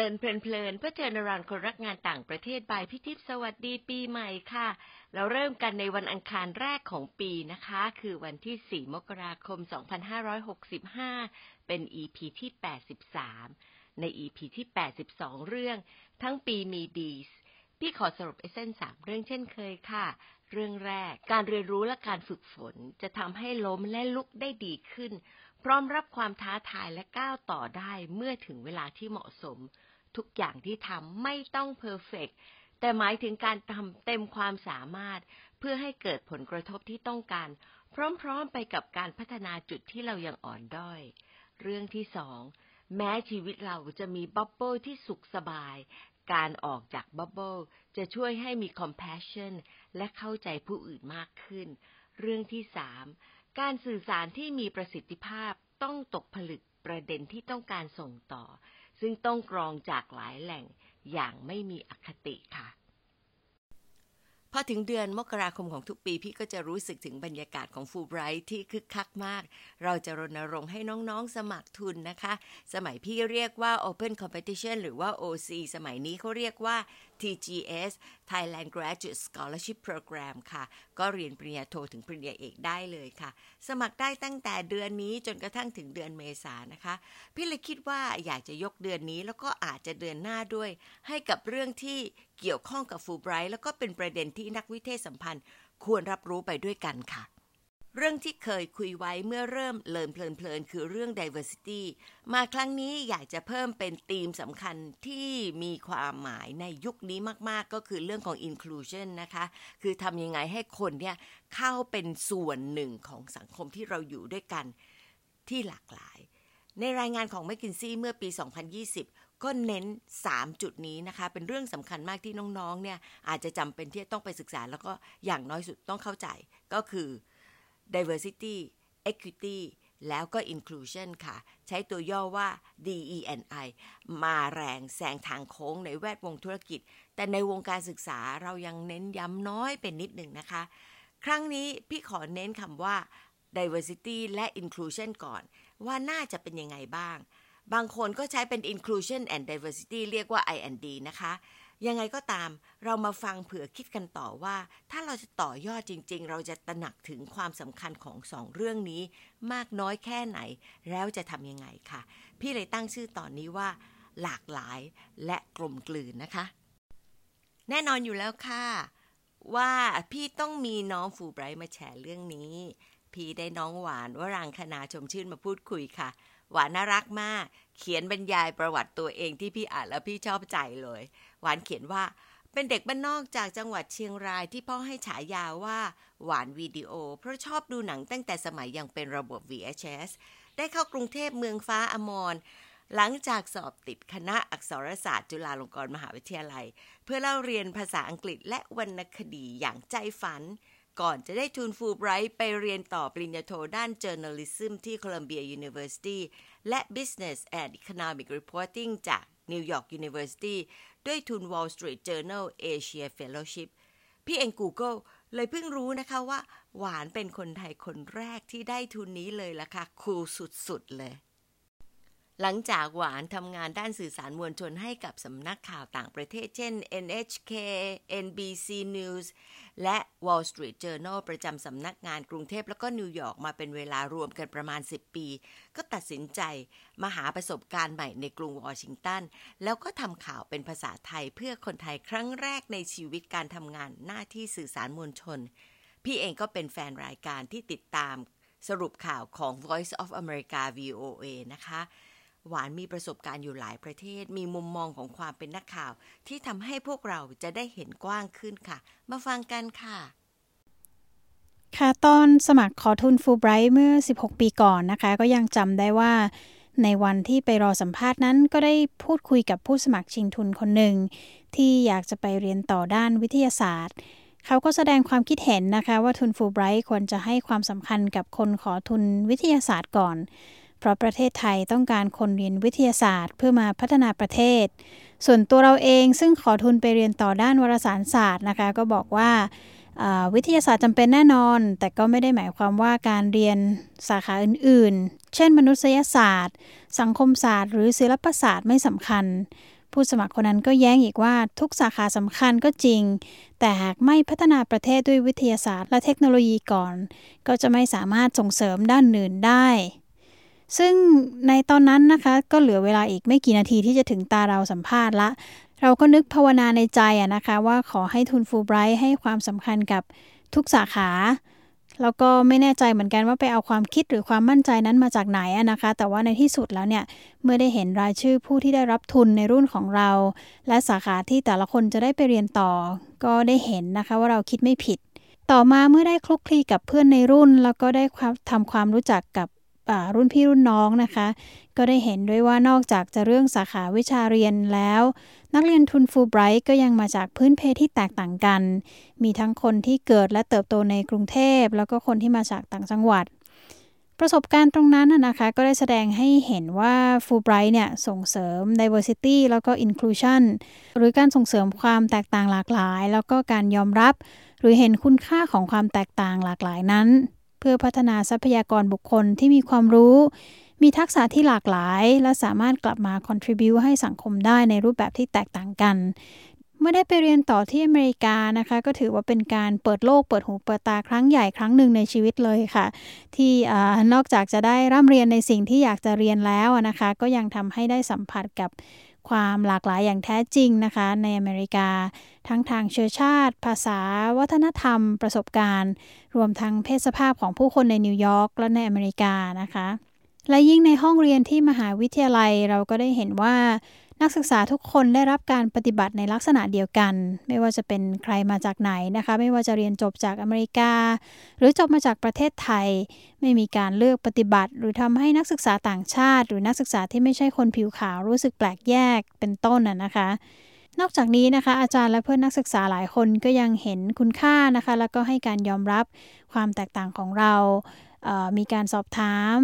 ลินเพลินๆเพื่อเทนรานคนรักงานต่างประเทศบายพิทิพสวัสดีปีใหม่ค่ะ เราเริ่มกันในวันอังคารแรกของปีนะคะ คือวันที่ 4 มกราคม 2565 เป็น EP ที่ 83 ใน EP ที่ 82 เรื่อง ทั้งปีมีดีสพี่ขอสรุปเอเซนสามเรื่องเช่นเคยค่ะ เรื่องแรกการเรียนรู้และการฝึกฝนจะทำให้ล้มและลุกได้ดีขึ้นพร้อมรับความท้าทายและก้าวต่อได้เมื่อถึงเวลาที่เหมาะสม ทุกอย่างที่ทำไม่ต้อง perfect แต่หมายถึงการทำเต็มความสามารถ เพื่อให้เกิดผลกระทบที่ต้องการ พร้อมๆไปกับการพัฒนาจุดที่เรายังอ่อนด้อย เรื่องที่สองแม้ชีวิตเราจะมี bubble ที่สุขสบาย การออกจาก bubble จะช่วยให้มี compassion และเข้าใจผู้อื่นมากขึ้น เรื่องที่สามการสื่อสารที่มีประสิทธิภาพต้องตกผลึกประเด็นที่ต้องการส่งต่อ ซึ่งต้องกรองจากหลายแหล่งอย่างไม่มีอคติค่ะ พอถึงเดือนมกราคมของทุกปีพี่ก็จะรู้สึกถึงบรรยากาศของฟูไบรท์ที่คึกคักมาก เราจะรณรงค์ให้น้องๆสมัครทุนนะคะ สมัยพี่เรียกว่า Open Competition หรือว่า OC สมัยนี้เขาเรียกว่า TGS Thailand Graduate Scholarship Program ค่ะ ก็เรียนปริญญาโทถึงปริญญาเอกได้เลยค่ะ สมัครได้ตั้งแต่เดือนนี้จนกระทั่งถึงเดือนเมษานะคะ พี่เลยคิดว่าอยากจะยกเดือนนี้แล้วก็อาจจะเดือนหน้าด้วย ให้กับเรื่องที่ เกี่ยวข้องกับฟูไบรท์แล้วก็เป็นประเด็นที่นักวิเทศสัมพันธ์ควรรับรู้ไปด้วยกันค่ะ เรื่องที่เคยคุยไว้เมื่อเริ่มเลินเพลินๆคือเรื่อง diversity มาครั้งนี้อยากจะเพิ่มเป็นธีมสำคัญที่มีความหมายในยุคนี้มากๆ ก็คือเรื่องของ inclusion นะคะ คือทำยังไงให้คนเนี่ยเข้าเป็นส่วนหนึ่งของสังคมที่เราอยู่ด้วยกันที่หลากหลายในรายงานของ m c k i n s e y เมื่อปี 2020 ก็เน้น 3 จุดนี้นะคะ เป็นเรื่องสำคัญมากที่น้องๆเนี่ยอาจจะจำเป็นที่ต้องไปศึกษา แล้วก็อย่างน้อยสุดต้องเข้าใจก็คือ diversity equity แล้วก็ inclusion ค่ะ ใช้ตัวย่อว่า DENI มาแรงแซงทางโค้งในแวดวงธุรกิจ แต่ในวงการศึกษาเรายังเน้นย้ำน้อยเป็นนิดหนึ่งนะคะ ครั้งนี้พี่ขอเน้นคำว่า diversity และ inclusion ก่อน ว่าน่าจะเป็นยังไงบ้าง บางคนก็ใช้เป็น inclusion and diversity เรียกว่า I&D นะคะ ยังไงก็ตามเรามาฟังเผื่อคิดกันต่อว่า ถ้าเราจะต่อยอดจริง ๆ เราจะตระหนักถึงความสำคัญของสองเรื่องนี้ มากน้อยแค่ไหน แล้วจะทำยังไงค่ะ พี่เลยตั้งชื่อตอนนี้ว่า หลากหลายและกลมกลืนนะคะ แน่นอนอยู่แล้วค่ะ ว่าพี่ต้องมีน้องฟูไบรท์มาแชร์เรื่องนี้ พี่ได้น้องหวานวรางคณาชมชื่นมาพูดคุยค่ะ หวานน่ารักมาก เขียนบรรยายประวัติตัวเองที่พี่อ่านแล้วพี่ชอบใจเลย หวานเขียนว่าเป็นเด็กบ้านนอกจากจังหวัดเชียงรายที่พ่อให้ฉายาว่าหวานวิดีโอ เพราะชอบดูหนังตั้งแต่สมัยยังเป็นระบบ VHS ได้เข้ากรุงเทพเมืองฟ้าอมรหลังจากสอบติดคณะอักษรศาสตร์จุฬาลงกรณ์มหาวิทยาลัย เพื่อเล่าเรียนภาษาอังกฤษและวรรณคดีอย่างใจฝัน ก่อนจะได้ทุนฟูไบรท์ไปเรียนต่อปริญญาโทด้าน Journalism ที่ Columbia University และ Business and Economic Reporting จาก New York University ด้วยทุน Wall Street Journal Asia Fellowship พี่เอง Google เลยเพิ่งรู้นะคะว่า หวานเป็นคนไทยคนแรกที่ได้ทุนนี้เลยล่ะค่ะ คูลสุดๆเลย หลังจากหวานทำงานด้านสื่อสารมวลชนให้กับสำนักข่าวต่างประเทศ เช่น NHK NBC News และ Wall Street Journal ประจำสำนักงานกรุงเทพแล้วก็นิวยอร์กมาเป็นเวลารวมกันประมาณ 10 ปี ก็ตัดสินใจมาหาประสบการณ์ใหม่ในกรุงวอชิงตัน แล้วก็ทำข่าวเป็นภาษาไทยเพื่อคนไทยครั้งแรกในชีวิตการทำงานหน้าที่สื่อสารมวลชน พี่เองก็เป็นแฟนรายการที่ติดตามสรุปข่าวของ Voice of America VOA นะคะ หวานมีประสบการณ์อยู่หลายประเทศ มีมุมมองของความเป็นนักข่าว ที่ทำให้พวกเราจะได้เห็นกว้างขึ้นค่ะ มาฟังกันค่ะ ค่ะตอนสมัครขอทุนฟูไบรท์เมื่อ 16 ปีก่อนนะคะ ก็ยังจำได้ว่า ในวันที่ไปรอสัมภาษณ์นั้น ก็ได้พูดคุยกับผู้สมัครชิงทุนคนหนึ่ง ที่อยากจะไปเรียนต่อด้านวิทยาศาสตร์เขาก็แสดงความคิดเห็นนะคะ ว่าทุนฟูไบรท์ควรจะให้ความสำคัญกับคนขอทุนวิทยาศาสตร์ก่อน เพราะประเทศไทยต้องการคนเรียนวิทยาศาสตร์ เพื่อมาพัฒนาประเทศ ส่วนตัวเราเองซึ่งขอทุนไปเรียนต่อด้านวารสารศาสตร์นะคะ ก็บอกว่าวิทยาศาสตร์จำเป็นแน่นอน แต่ก็ไม่ได้หมายความว่าการเรียนสาขาอื่น ๆ เช่น มนุษยศาสตร์ สังคมศาสตร์ หรือศิลปศาสตร์ไม่สำคัญ ผู้สมัครคนนั้นก็แย้งอีกว่าทุกสาขาสำคัญก็จริง แต่หากไม่พัฒนาประเทศด้วยวิทยาศาสตร์ และเทคโนโลยีก่อน ก็จะไม่สามารถส่งเสริมด้านอื่นได้ ซึ่งในตอนนั้นนะคะ ก็เหลือเวลาอีกไม่กี่นาทีที่จะถึงตาเราสัมภาษณ์ละ เราก็นึกภาวนาในใจอะนะคะ ว่าขอให้ทุนฟูไบรท์ให้ความสำคัญกับทุกสาขา แล้วก็ไม่แน่ใจเหมือนกันว่าไปเอาความคิดหรือความมั่นใจนั้นมาจากไหนนะคะ แต่ว่าในที่สุดแล้วเนี่ย เมื่อได้เห็นรายชื่อผู้ที่ได้รับทุนในรุ่นของเรา และสาขาที่แต่ละคนจะได้ไปเรียนต่อ ก็ได้เห็นนะคะว่าเราคิดไม่ผิด ต่อมาเมื่อได้คลุกคลีกับเพื่อนในรุ่น แล้วก็ได้ทำความรู้จักกับ รุ่นพี่รุ่นน้องนะคะ ก็ได้เห็นด้วยว่านอกจากจะเรื่องสาขาวิชาเรียนแล้ว นักเรียนทุนฟูไบรท์ก็ยังมาจากพื้นเพที่แตกต่างกัน มีทั้งคนที่เกิดและเติบโตในกรุงเทพ แล้วก็คนที่มาจากต่างจังหวัด ประสบการณ์ตรงนั้นนะคะ ก็ได้แสดงให้เห็นว่าฟูไบรท์เนี่ยส่งเสริม diversity แล้วก็ inclusion หรือการส่งเสริมความแตกต่างหลากหลาย แล้วก็การยอมรับ หรือเห็นคุณค่าของความแตกต่างหลากหลายนั้น เพื่อพัฒนาทรัพยากรบุคคลที่มีความรู้ มีทักษะที่หลากหลาย และสามารถกลับมา contribu ให้สังคมได้ในรูปแบบที่แตกต่างกัน เมื่อได้ไปเรียนต่อที่อเมริกานะคะ ก็ถือว่าเป็นการเปิดโลกเปิดหูเปิดตาครั้งใหญ่ครั้งหนึ่งในชีวิตเลยค่ะ ที่นอกจากจะได้ร่ำเรียนในสิ่งที่อยากจะเรียนแล้วนะคะ ก็ยังทำให้ได้สัมผัสกับ ความหลากหลายอย่างแท้จริงนะคะ ในอเมริกา ทั้งทางเชื้อชาติ ภาษา วัฒนธรรม ประสบการณ์ รวมทั้งเพศสภาพของผู้คนในนิวยอร์กและในอเมริกานะคะ และยิ่งในห้องเรียนที่มหาวิทยาลัยเราก็ได้เห็นว่า นักศึกษาทุกคนได้รับการปฏิบัติในลักษณะเดียวกัน ไม่ว่าจะเป็นใครมาจากไหนนะคะ ไม่ว่าจะเรียนจบจากอเมริกา หรือจบมาจากประเทศไทย ไม่มีการเลือกปฏิบัติ หรือทำให้นักศึกษาต่างชาติ หรือนักศึกษาที่ไม่ใช่คนผิวขาวรู้สึกแปลกแยกเป็นต้นนะคะนอกจากนี้นะคะอาจารย์และเพื่อนนักศึกษาหลายคนก็ยังเห็นคุณค่านะคะ แล้วก็ให้การยอมรับความแตกต่างของเรา มีการสอบถาม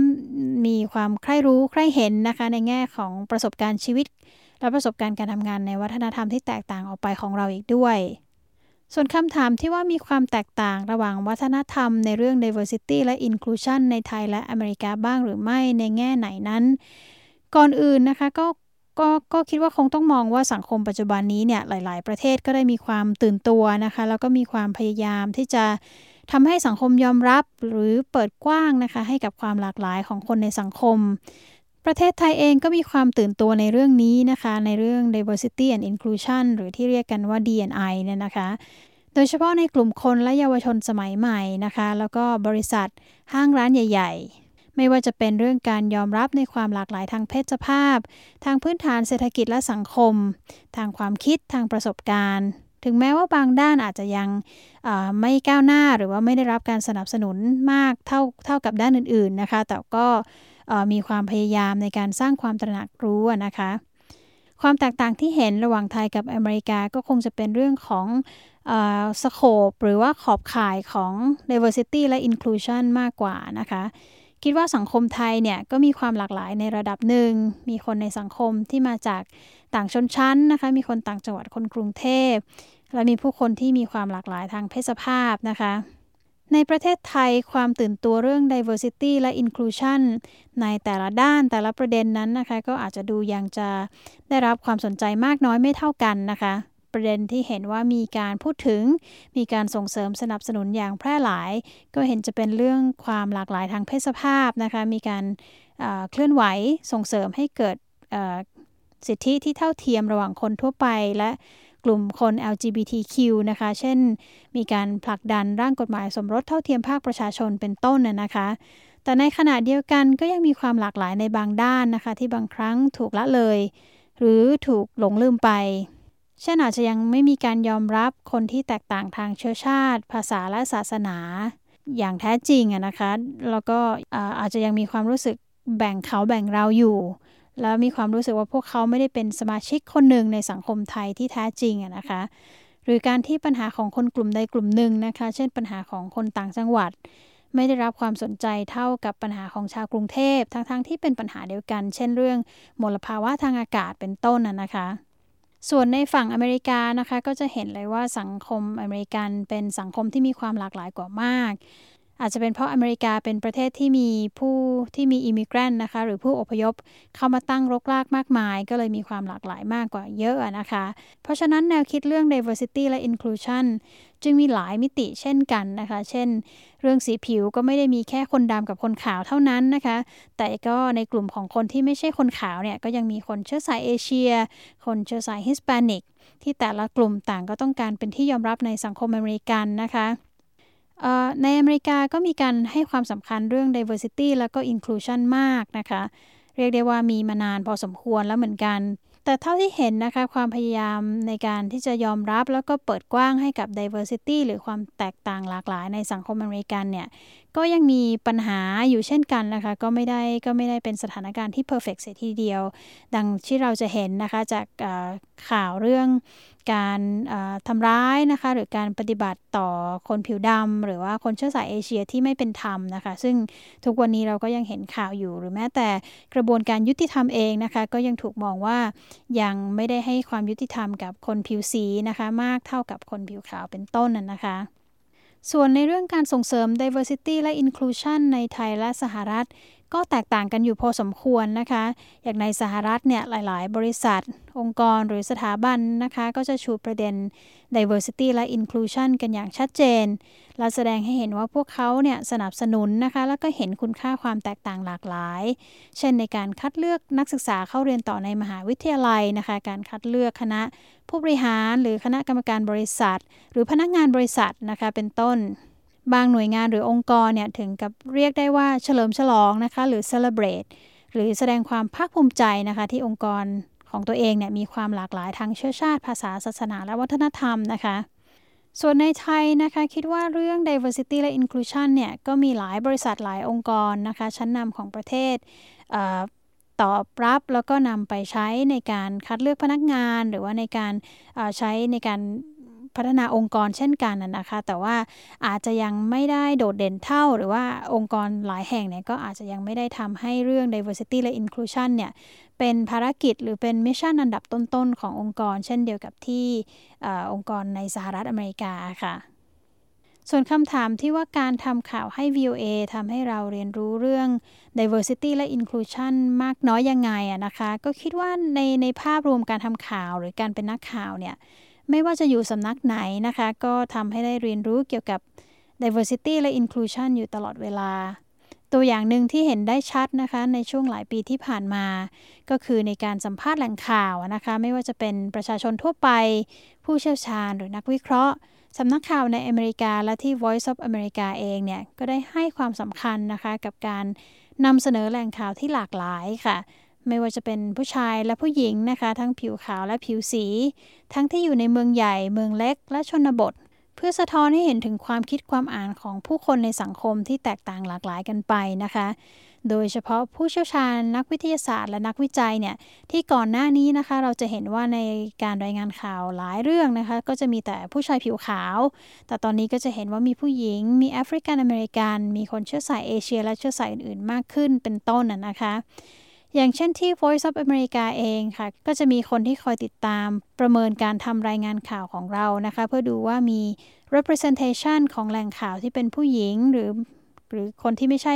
มีความใคร่รู้ใคร่เห็นนะคะในแง่ของประสบการณ์ชีวิต และประสบการณ์การทำงานในวัฒนธรรมที่แตกต่างออกไปของเราอีกด้วย ส่วนคำถามที่ว่ามีความแตกต่างระหว่างวัฒนธรรมในเรื่อง diversity และ inclusion ในไทยและอเมริกาบ้างหรือไม่ในแง่ไหนนั้น ก่อนอื่นนะคะก็ก็ก็คิดว่าคงต้องมองว่าสังคมปัจจุบันนี้เนี่ยหลาย ๆ ประเทศก็ได้มีความตื่นตัวนะคะ แล้วก็มีความพยายามที่จะทำให้สังคมยอมรับหรือเปิดกว้างนะคะ ให้กับความหลากหลายของคนในสังคม ประเทศไทยเองก็มีความตื่นตัวในเรื่องนี้นะคะ ในเรื่อง diversity and inclusion หรือที่เรียกกันว่า D&I เนี่ยนะคะ โดยเฉพาะในกลุ่มคนและเยาวชนสมัยใหม่นะคะ แล้วก็บริษัทห้างร้านใหญ่ ๆ ไม่ว่าจะเป็นเรื่องการยอมรับในความหลากหลายทางเพศสภาพ ทางพื้นฐานเศรษฐกิจและสังคม ทางความคิดทางประสบการณ์ ถึงแม้ว่าบางด้านอาจจะยังไม่ก้าวหน้าหรือว่าไม่ได้รับการสนับสนุนมากเท่าเท่ากับด้านอื่น ๆนะคะ แต่ก็ มีความพยายามในการสร้างความตระหนักรู้นะคะ ความแตกต่างที่เห็นระหว่างไทยกับอเมริกาก็คงจะเป็นเรื่องของสโคปหรือว่าขอบข่ายของ diversity และ inclusion มากกว่านะคะ คิดว่าสังคมไทยเนี่ยก็มีความหลากหลายในระดับหนึ่ง มีคนในสังคมที่มาจากต่างชนชั้นนะคะ มีคนต่างจังหวัดคนกรุงเทพ และมีผู้คนที่มีความหลากหลายทางเพศสภาพนะคะ ในประเทศไทยความตื่นตัวเรื่อง diversity และ inclusion ในแต่ละด้านแต่ละประเด็นนั้นนะคะ ก็อาจจะดูยังจะได้รับความสนใจมากน้อยไม่เท่ากันนะคะ ประเด็นที่เห็นว่ามีการพูดถึง มีการส่งเสริมสนับสนุนอย่างแพร่หลาย ก็เห็นจะเป็นเรื่องความหลากหลายทางเพศสภาพนะคะ มีการเคลื่อนไหวส่งเสริมให้เกิดสิทธิที่เท่าเทียมระหว่างคนทั่วไปและ กลุ่มคน LGBTQ นะคะ เช่น มีการผลักดันร่างกฎหมายสมรสเท่าเทียมภาคประชาชนเป็นต้นน่ะนะคะ แต่ในขณะเดียวกันก็ยังมีความหลากหลายในบางด้านนะคะ ที่บางครั้งถูกละเลย หรือถูกหลงลืมไป เช่นอาจจะยังไม่มีการยอมรับคนที่แตกต่างทางเชื้อชาติ ภาษาและศาสนา อย่างแท้จริงนะคะ แล้วก็อาจจะยังมีความรู้สึกแบ่งเขาแบ่งเราอยู่ แล้วมีความรู้สึกว่าพวกเขาไม่ได้เป็นสมาชิกคนหนึ่งในสังคมไทยที่แท้จริงนะคะ หรือการที่ปัญหาของคนกลุ่มใดกลุ่มหนึ่งนะคะ เช่นปัญหาของคนต่างจังหวัด ไม่ได้รับความสนใจเท่ากับปัญหาของชาวกรุงเทพทั้งๆทที่เป็นปัญหาเดียวกัน เช่นเรื่องมลภาวะทางอากาศเป็นต้นนะคะส่วนในฝั่งอเมริกานะคะก็จะเห็นเลยว่าสังคมอเมริกันเป็นสังคมที่มีความหลากหลายกว่ามาก อาจจะเป็นเพราะอเมริกาเป็นประเทศที่มีผู้ที่มี immigrant นะคะ หรือผู้อพยพเข้ามาตั้งรกรากมากมาย ก็เลยมีความหลากหลายมากกว่าเยอะนะคะ เพราะฉะนั้นแนวคิดเรื่อง diversity และ inclusion จึงมีหลายมิติเช่นกันนะคะ เช่น เรื่องสีผิวก็ไม่ได้มีแค่คนดำกับคนขาวเท่านั้นนะคะ แต่ก็ในกลุ่มของคนที่ไม่ใช่คนขาวเนี่ย ก็ยังมีคนเชื้อสายเอเชีย คนเชื้อสายฮิสแปนิก ที่แต่ละกลุ่มต่างก็ต้องการเป็นที่ยอมรับในสังคมอเมริกันนะคะ ในอเมริกาก็มีการให้ความสำคัญเรื่อง diversity แล้วก็ inclusion มากนะคะ เรียกได้ว่ามีมานานพอสมควรแล้วเหมือนกัน แต่เท่าที่เห็นนะคะ ความพยายามในการที่จะยอมรับแล้วก็เปิดกว้างให้กับ diversity หรือความแตกต่างหลากหลายในสังคมอเมริกันเนี่ย ก็ยังมีปัญหาอยู่เช่นกันนะคะ ก็ไม่ได้ก็ไม่ได้เป็นสถานการณ์ที่ perfect เสียทีเดียว ดังที่เราจะเห็นนะคะจากข่าวเรื่องการทำร้ายนะคะ หรือการปฏิบัติต่อคนผิวดำหรือว่าคนเชื้อสายเอเชียที่ไม่เป็นธรรมนะคะ ซึ่งทุกวันนี้เราก็ยังเห็นข่าวอยู่ หรือแม้แต่กระบวนการยุติธรรมเองนะคะ ก็ยังถูกมองว่ายังไม่ได้ให้ความยุติธรรมกับคนผิวสีนะคะ มากเท่ากับคนผิวขาวเป็นต้นนั้นนะคะ ส่วนในเรื่องการส่งเสริม diversity และ inclusion ในไทยและสหรัฐ ก็แตกต่างกันอยู่พอสมควรนะคะ อย่างในสหรัฐเนี่ยหลาย ๆ บริษัท องค์กรหรือสถาบันนะคะ ก็จะชูประเด็น diversity และ inclusion กันอย่างชัดเจน และแสดงให้เห็นว่าพวกเขาเนี่ยสนับสนุนนะคะ แล้วก็เห็นคุณค่าความแตกต่างหลากหลาย เช่นในการคัดเลือกนักศึกษาเข้าเรียนต่อในมหาวิทยาลัยนะคะ การคัดเลือกคณะผู้บริหาร หรือคณะกรรมการบริษัท หรือพนักงานบริษัทนะคะเป็นต้น บางหน่วยงานหรือองค์กรเนี่ยถึงกับเรียกได้ว่าเฉลิมฉลองนะคะหรือ celebrate หรือแสดงความภาคภูมิใจนะคะที่องค์กรของตัวเองเนี่ยมีความหลากหลายทางเชื้อชาติ ภาษาศาสนาและวัฒนธรรมนะคะส่วนในไทยนะคะคิดว่าเรื่อง diversity และ inclusion เนี่ยก็มีหลายบริษัทหลายองค์กรนะคะชั้นนำของประเทศตอบรับแล้วก็นำไปใช้ในการคัดเลือกพนักงาน หรือว่าในการใช้ในการ พัฒนาองค์กรเช่นกันนะคะ แต่ว่าอาจจะยังไม่ได้โดดเด่นเท่า หรือว่าองค์กรหลายแห่งเนี่ยก็อาจจะยังไม่ได้ทำให้เรื่อง diversity และ inclusion เนี่ยเป็นภารกิจหรือเป็น mission อันดับต้นๆ ขององค์กร เช่นเดียวกับที่อองค์กรในสหรัฐอเมริกาค่ะส่วนคำถามที่ว่าการทำข่าวให้ VOA ทำให้เราเรียนรู้เรื่อง diversity และ inclusion มากน้อยยังไงอะนะคะ ก็คิดว่าในในภาพรวมการทำข่าวหรือการเป็นนักข่าวเนี่ย ไม่ว่าจะอยู่สำนักไหนนะคะ ก็ทำให้ได้เรียนรู้เกี่ยวกับ diversity และ inclusion อยู่ตลอดเวลา ตัวอย่างหนึ่งที่เห็นได้ชัดนะคะ ในช่วงหลายปีที่ผ่านมา ก็คือในการสัมภาษณ์แหล่งข่าวนะคะ ไม่ว่าจะเป็นประชาชนทั่วไป ผู้เชี่ยวชาญหรือนักวิเคราะห์สำนักข่าวในอเมริกาและที่ Voice of America เองเนี่ย ก็ได้ให้ความสำคัญนะคะ กับการนำเสนอแหล่งข่าวที่หลากหลายค่ะ ไม่ว่าจะเป็นผู้ชายและผู้หญิงนะคะ ทั้งผิวขาวและผิวสี ทั้งที่อยู่ในเมืองใหญ่ เมืองเล็ก และชนบท เพื่อสะท้อนให้เห็นถึงความคิดความอ่านของผู้คนในสังคมที่แตกต่างหลากหลายกันไปนะคะ โดยเฉพาะผู้เชี่ยวชาญนักวิทยาศาสตร์และนักวิจัยเนี่ยที่ก่อนหน้านี้นะคะ เราจะเห็นว่าในการรายงานข่าวหลายเรื่องนะคะ ก็จะมีแต่ผู้ชายผิวขาว แต่ตอนนี้ก็จะเห็นว่ามีผู้หญิง มีแอฟริกันอเมริกัน มีคนเชื้อสายเอเชีย และเชื้อสายอื่นๆ มากขึ้นเป็นต้นนะคะ อย่างเช่นที่ Voice of America เองค่ะ ก็จะมีคนที่คอยติดตามประเมินการทำรายงานข่าวของเรานะคะ เพื่อดูว่ามี representation ของแหล่งข่าวที่เป็นผู้หญิง หรือ หรือคนที่ไม่ใช่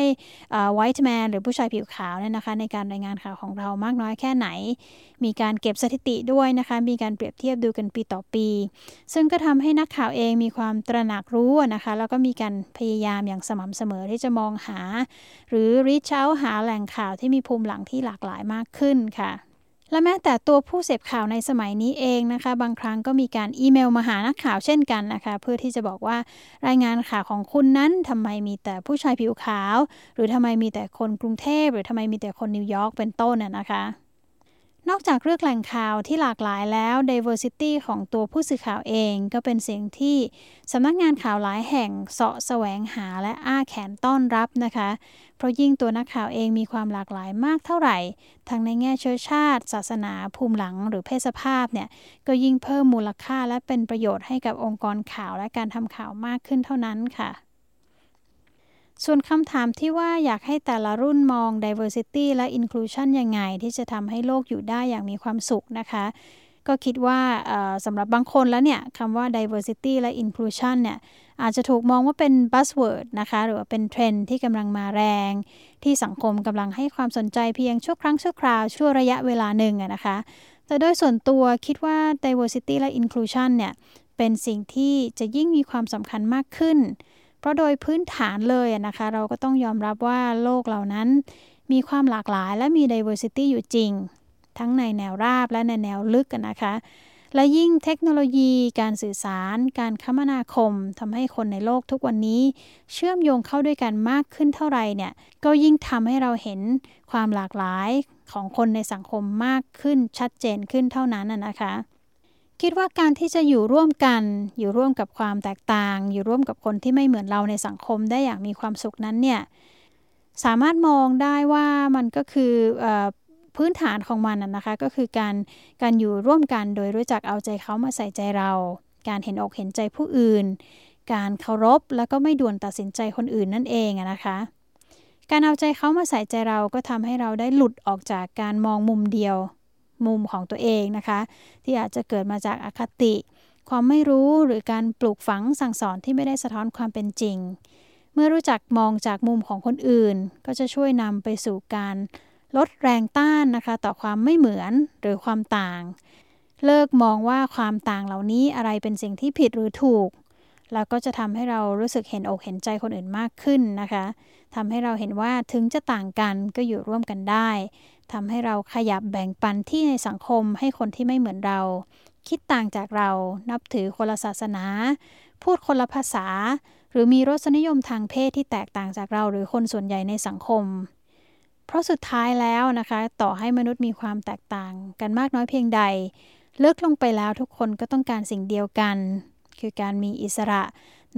white man หรือผู้ชายผิวขาวเนี่ยนะคะ ในการรายงานข่าวของเรามากน้อยแค่ไหน มีการเก็บสถิติด้วยนะคะ มีการเปรียบเทียบดูกันปีต่อปี ซึ่งก็ทำให้นักข่าวเองมีความตระหนักรู้นะคะ แล้วก็มีการพยายามอย่างสม่ำเสมอที่จะมองหา หรือ reach out หาแหล่งข่าวที่มีภูมิหลังที่หลากหลายมากขึ้นค่ะ และแม้แต่ตัวผู้เสพข่าวในสมัยนี้เองนะคะ บางครั้งก็มีการอีเมลมาหานักข่าวเช่นกันนะคะ เพื่อที่จะบอกว่ารายงานข่าวของคุณนั้นทำไมมีแต่ผู้ชายผิวขาว หรือทำไมมีแต่คนกรุงเทพ หรือทำไมมีแต่คนนิวยอร์กเป็นต้นนะคะ นอกจากเรื่องแหล่งข่าวที่หลากหลายแล้ว diversity ของตัวผู้สื่อข่าวเองก็เป็นสิ่งที่สำนักงานข่าวหลายแห่งเสาะแสวงหาและอ้าแขนต้อนรับนะคะ เพราะยิ่งตัวนักข่าวเองมีความหลากหลายมากเท่าไหร่ ทั้งในแง่เชื้อชาติ ศาสนาภูมิหลังหรือเพศสภาพเนี่ยก็ยิ่งเพิ่มมูลค่าและเป็นประโยชน์ให้กับองค์กรข่าวและการทำข่าวมากขึ้นเท่านั้นค่ะ ส่วนคำถามที่ว่าอยากให้แต่ละรุ่นมอง diversity และ inclusion ยังไง ที่จะทำให้โลกอยู่ได้อย่างมีความสุขนะคะ ก็คิดว่าสำหรับบางคนแล้วเนี่ยคำว่า diversity และ inclusion เนี่ยอาจจะถูกมองว่าเป็น buzzword นะคะ หรือว่าเป็นเทรนที่กำลังมาแรง ที่สังคมกำลังให้ความสนใจเพียงชั่วครั้งชั่วคราวชั่วระยะเวลาหนึ่งนะคะ แต่โดยส่วนตัวคิดว่า diversity และ inclusion เนี่ยเป็นสิ่งที่จะยิ่งมีความสำคัญมากขึ้น เพราะโดยพื้นฐานเลยนะคะ เราก็ต้องยอมรับว่าโลกเหล่านั้น มีความหลากหลายและมี diversity อยู่จริง ทั้งในแนวราบและในแนวลึกกันนะคะ และยิ่งเทคโนโลยี การสื่อสาร การคมนาคมทำให้คนในโลกทุกวันนี้ เชื่อมโยงเข้าด้วยกันมากขึ้นเท่าไหร่เนี่ย ก็ยิ่งทำให้เราเห็นความหลากหลายของคนในสังคมมากขึ้นชัดเจนขึ้นเท่านั้นนะคะ คิดว่าการที่จะอยู่ร่วมกัน อยู่ร่วมกับความแตกต่าง อยู่ร่วมกับคนที่ไม่เหมือนเราในสังคมได้อย่างมีความสุขนั้นเนี่ยสามารถมองได้ว่ามันก็คือพื้นฐานของมันนะคะก็คือการการอยู่ร่วมกันโดยรู้จักเอาใจเขามาใส่ใจเรา การเห็นอกเห็นใจผู้อื่น การเคารพแล้วก็ไม่ด่วนตัดสินใจคนอื่นนั่นเองนะคะ การเอาใจเขามาใส่ใจเราก็ทำให้เราได้หลุดออกจากการมองมุมเดียว มุมของตัวเองนะคะ ที่อาจจะเกิดมาจากอคติ ความไม่รู้หรือการปลูกฝังสั่งสอนที่ไม่ได้สะท้อนความเป็นจริง เมื่อรู้จักมองจากมุมของคนอื่น ก็จะช่วยนำไปสู่การลดแรงต้านนะคะ ต่อความไม่เหมือนหรือความต่าง เลิกมองว่าความต่างเหล่านี้อะไรเป็นสิ่งที่ผิดหรือถูก แล้วก็จะทำให้เรารู้สึกเห็นอกเห็นใจคนอื่นมากขึ้นนะคะทำให้เราเห็นว่าถึงจะต่างกันก็อยู่ร่วมกันได้ ทำให้เราขยับแบ่งปันที่ในสังคมให้คนที่ไม่เหมือนเรา คิดต่างจากเรานับถือคนละศาสนา พูดคนละภาษา หรือมีรสนิยมทางเพศที่แตกต่างจากเราหรือคนส่วนใหญ่ในสังคม เพราะสุดท้ายแล้วนะคะ ต่อให้มนุษย์มีความแตกต่างกันมากน้อยเพียงใดเลิกลงไปแล้วทุกคนก็ต้องการสิ่งเดียวกัน คือการมีอิสระ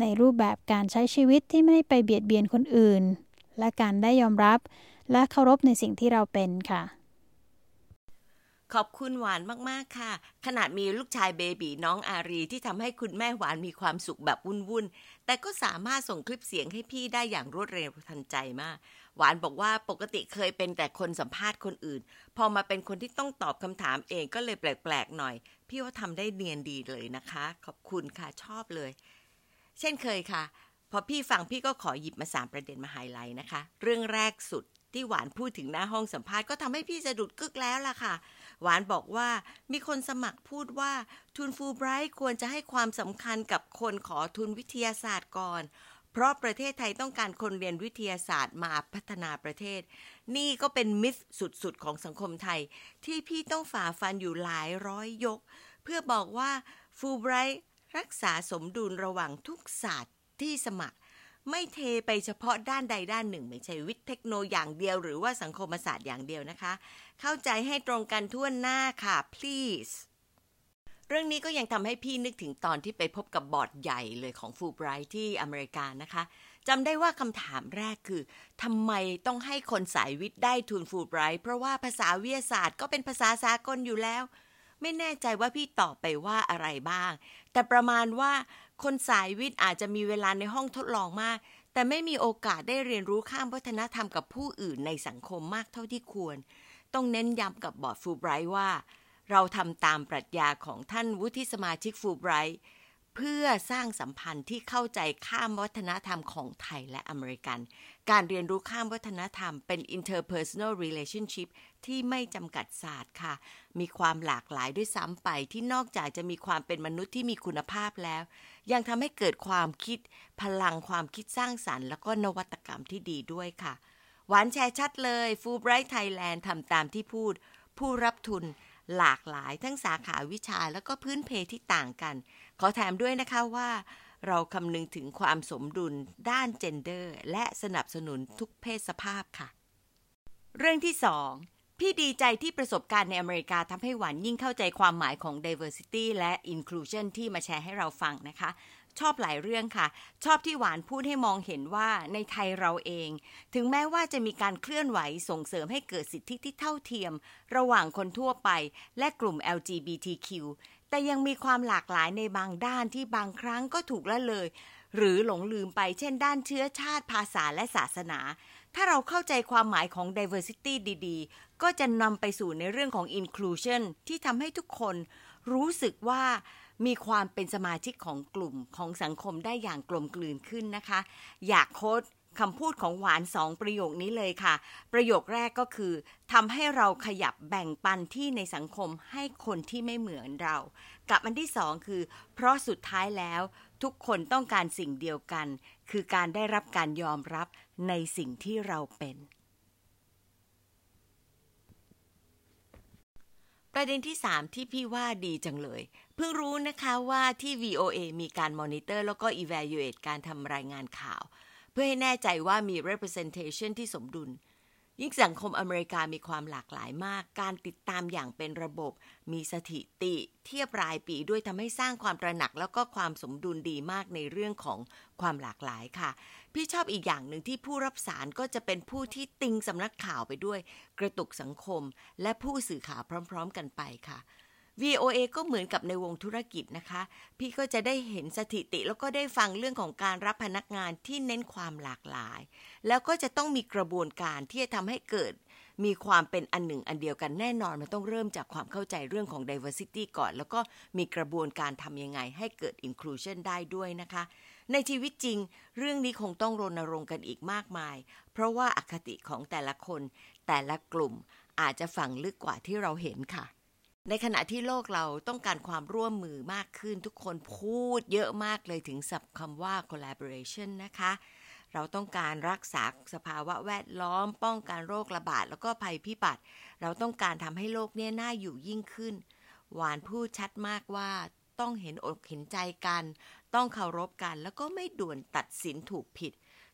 ในรูปแบบการใช้ชีวิตที่ไม่ได้ไปเบียดเบียนคนอื่น และการได้ยอมรับ และเคารพในสิ่งที่เราเป็นค่ะ ขอบคุณหวานมากๆค่ะ ขนาดมีลูกชายเบบีน้องอารีที่ทำให้คุณแม่หวานมีความสุขแบบวุ่นๆ แต่ก็สามารถส่งคลิปเสียงให้พี่ได้อย่างรวดเร็วทันใจมากหวานบอกว่าปกติเคยเป็นแต่คนสัมภาษณ์คนอื่น พอมาเป็นคนที่ต้องตอบคำถามเองก็เลยแปลกๆหน่อย พี่ว่าทำได้เนียนดีเลยนะคะ ขอบคุณค่ะชอบเลย เช่นเคยค่ะ พอพี่ฟังพี่ก็ขอหยิบมาสามประเด็นมาไฮไลท์นะคะ เรื่องแรกสุดที่หวานพูดถึงหน้าห้องสัมภาษณ์ก็ทำให้พี่สะดุดกึกแล้วล่ะค่ะ หวานบอกว่ามีคนสมัครพูดว่าทุนฟูไบรท์ควรจะให้ความสำคัญกับคนขอทุนวิทยาศาสตร์ก่อน เพราะประเทศไทยต้องการคนเรียนวิทยาศาสตร์มาพัฒนาประเทศ นี่ก็เป็นมิสสุดๆของสังคมไทย ที่พี่ต้องฝ่าฟันอยู่หลายร้อยยก เพื่อบอกว่าฟูไบรท์รักษาสมดุลระหว่างทุกศาสตร์ ที่สมัคร ไม่เทไปเฉพาะด้านใดด้านหนึ่ง ไม่ใช่วิทย์เทคโนอย่างเดียว หรือว่าสังคมศาสตร์อย่างเดียวนะคะ เข้าใจให้ตรงกันทั่วหน้าค่ะ please เรื่องนี้ก็ยังทำให้พี่นึกถึงตอนที่ไปพบกับบอร์ดใหญ่เลยของฟูไบรท์ที่อเมริกานะคะจำได้ว่าคำถามแรกคือทำไมต้องให้คนสายวิทย์ได้ทุนฟูไบรท์เพราะว่าภาษาวิทยาศาสตร์ก็เป็นภาษาสากลอยู่แล้ว ไม่แน่ใจว่าพี่ตอบไปว่าอะไรบ้าง แต่ประมาณว่าคนสายวิทย์อาจจะมีเวลาในห้องทดลองมาก แต่ไม่มีโอกาสได้เรียนรู้ข้ามวัฒนธรรมกับผู้อื่นในสังคมมากเท่าที่ควร ต้องเน้นย้ำกับบอร์ดฟูไบรท์ว่า เราทำตามปรัชญาของท่านวุฒิสมาชิกฟูไบรท์ เพื่อสร้างสัมพันธ์ที่เข้าใจข้ามวัฒนธรรมของไทยและอเมริกัน การเรียนรู้ข้ามวัฒนธรรมเป็น interpersonal relationship ที่ไม่จำกัดศาสตร์ค่ะ มีความหลากหลายด้วยซ้ำไปที่นอกจากจะมีความเป็นมนุษย์ที่มีคุณภาพแล้ว ยังทำให้เกิดความคิดพลังความคิดสร้างสรรค์ แล้วก็นวัตกรรมที่ดีด้วยค่ะ หวานแชร์ชัดเลย Fulbright Thailand ทำตามที่พูด ผู้รับทุน หลากหลายทั้งสาขาวิชาแล้วก็พื้นเพที่ต่างกัน ขอแถมด้วยนะคะว่า เราคำนึงถึงความสมดุลด้าน gender และสนับสนุนทุกเพศสภาพค่ะ เรื่องที่สองพี่ดีใจที่ประสบการณ์ในอเมริกาทำให้หวานยิ่งเข้าใจความหมายของ diversity และ inclusion ที่มาแชร์ให้เราฟังนะคะ ชอบหลายเรื่องค่ะ ชอบที่หวานพูดให้มองเห็นว่าในไทยเราเอง ถึงแม้ว่าจะมีการเคลื่อนไหวส่งเสริมให้เกิดสิทธิที่เท่าเทียม ระหว่างคนทั่วไป และกลุ่ม LGBTQ แต่ยังมีความหลากหลายในบางด้านที่บางครั้งก็ถูกละเลย หรือหลงลืมไปเช่นด้านเชื้อชาติภาษาและศาสนา ถ้าเราเข้าใจความหมายของ diversity ดีๆ ก็จะนำไปสู่ในเรื่องของ inclusion ที่ทำให้ทุกคนรู้สึกว่า มีความเป็นสมาชิกของกลุ่มของสังคมได้อย่างกลมกลืนขึ้นนะคะ อยากโค้ดคำพูดของหวานสองประโยคนี้เลยค่ะ ประโยคแรกก็คือทำให้เราขยับแบ่งปันที่ในสังคมให้คนที่ไม่เหมือนเรา กับอันที่สองคือ เพราะสุดท้ายแล้วทุกคนต้องการสิ่งเดียวกัน คือการได้รับการยอมรับในสิ่งที่เราเป็น ประเด็นที่3ที่พี่ว่าดีจังเลย พิ่งรู้นะคะว่าที่ VOA มีการมอนิเตอร์แล้วก็ evaluate การทำรายงานข่าว เพื่อให้แน่ใจว่ามี representation ที่สมดุล ยิ่งสังคมอเมริกามีความหลากหลายมาก การติดตามอย่างเป็นระบบ มีสถิติเทียบรายปีด้วยทำให้สร้างความตระหนักแล้วก็ความสมดุลดีมากในเรื่องของความหลากหลายค่ะ พี่ชอบอีกอย่างหนึ่งที่ผู้รับสารก็จะเป็นผู้ที่ติงสำนักข่าวไปด้วย กระตุกสังคม และผู้สื่อข่าวพร้อม ๆ กันไปค่ะ VOA ก็เหมือนกับในวงธุรกิจนะคะ พี่ก็จะได้เห็นสถิติแล้วก็ได้ฟังเรื่องของการรับพนักงานที่เน้นความหลากหลาย แล้วก็จะต้องมีกระบวนการที่จะทำให้เกิด มีความเป็นอันหนึ่งอันเดียวกันแน่นอนมันต้องเริ่มจากความเข้าใจเรื่องของ diversity ก่อน แล้วก็มีกระบวนการทำยังไง ให้เกิด inclusion ได้ด้วยนะคะ ในชีวิตจริง เรื่องนี้คงต้องรณรงค์กันอีกมากมาย เพราะว่าอคติของแต่ละคนแต่ละกลุ่มอาจจะฝังลึกกว่าที่เราเห็นค่ะ ในขณะที่โลกเราต้องการความร่วมมือมากขึ้น ทุกคนพูดเยอะมากเลยถึงศัพท์คำว่า collaboration นะคะ เราต้องการรักษาสภาวะแวดล้อม ป้องกันโรคระบาด แล้วก็ภัยพิบัติ เราต้องการทำให้โลกนี้น่าอยู่ยิ่งขึ้น หวานพูดชัดมากว่าต้องเห็นอกเห็นใจกัน ต้องเคารพกัน แล้วก็ไม่ด่วนตัดสินถูกผิด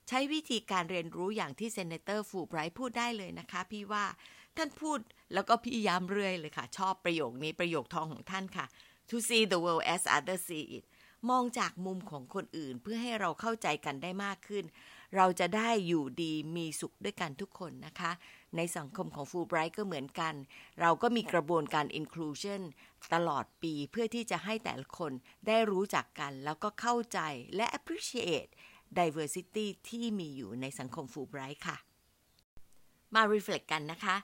ใช้วิธีการเรียนรู้อย่างที่ Senator Fulbright พูดได้เลยนะคะ พี่ว่าท่านพูด แล้วก็พี่ย้ำเรื่อยเลยค่ะ ชอบประโยคนี้ประโยคทองของท่านค่ะ to see the world as others see it มองจากมุมของคนอื่นเพื่อให้เราเข้าใจกันได้มากขึ้น เราจะได้อยู่ดีมีสุขด้วยกันทุกคนนะคะ ในสังคมของฟูไบรท์ก็เหมือนกัน เราก็มีกระบวนการ inclusion ตลอดปีเพื่อที่จะให้แต่ละคนได้รู้จักกันแล้วก็เข้าใจและ appreciate diversity ที่มีอยู่ในสังคมฟูไบรท์ค่ะ มา reflect กันนะคะ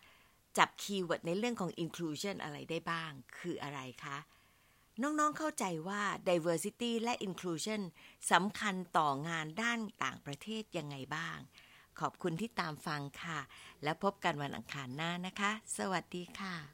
จับคีย์เวิร์ดในเรื่องของ inclusion อะไรได้บ้าง คืออะไรคะ น้องๆเข้าใจว่า diversity และ inclusion สำคัญต่องานด้านต่างประเทศยังไงบ้าง ขอบคุณที่ตามฟังค่ะ และพบกันวันอังคารหน้านะคะ สวัสดีค่ะ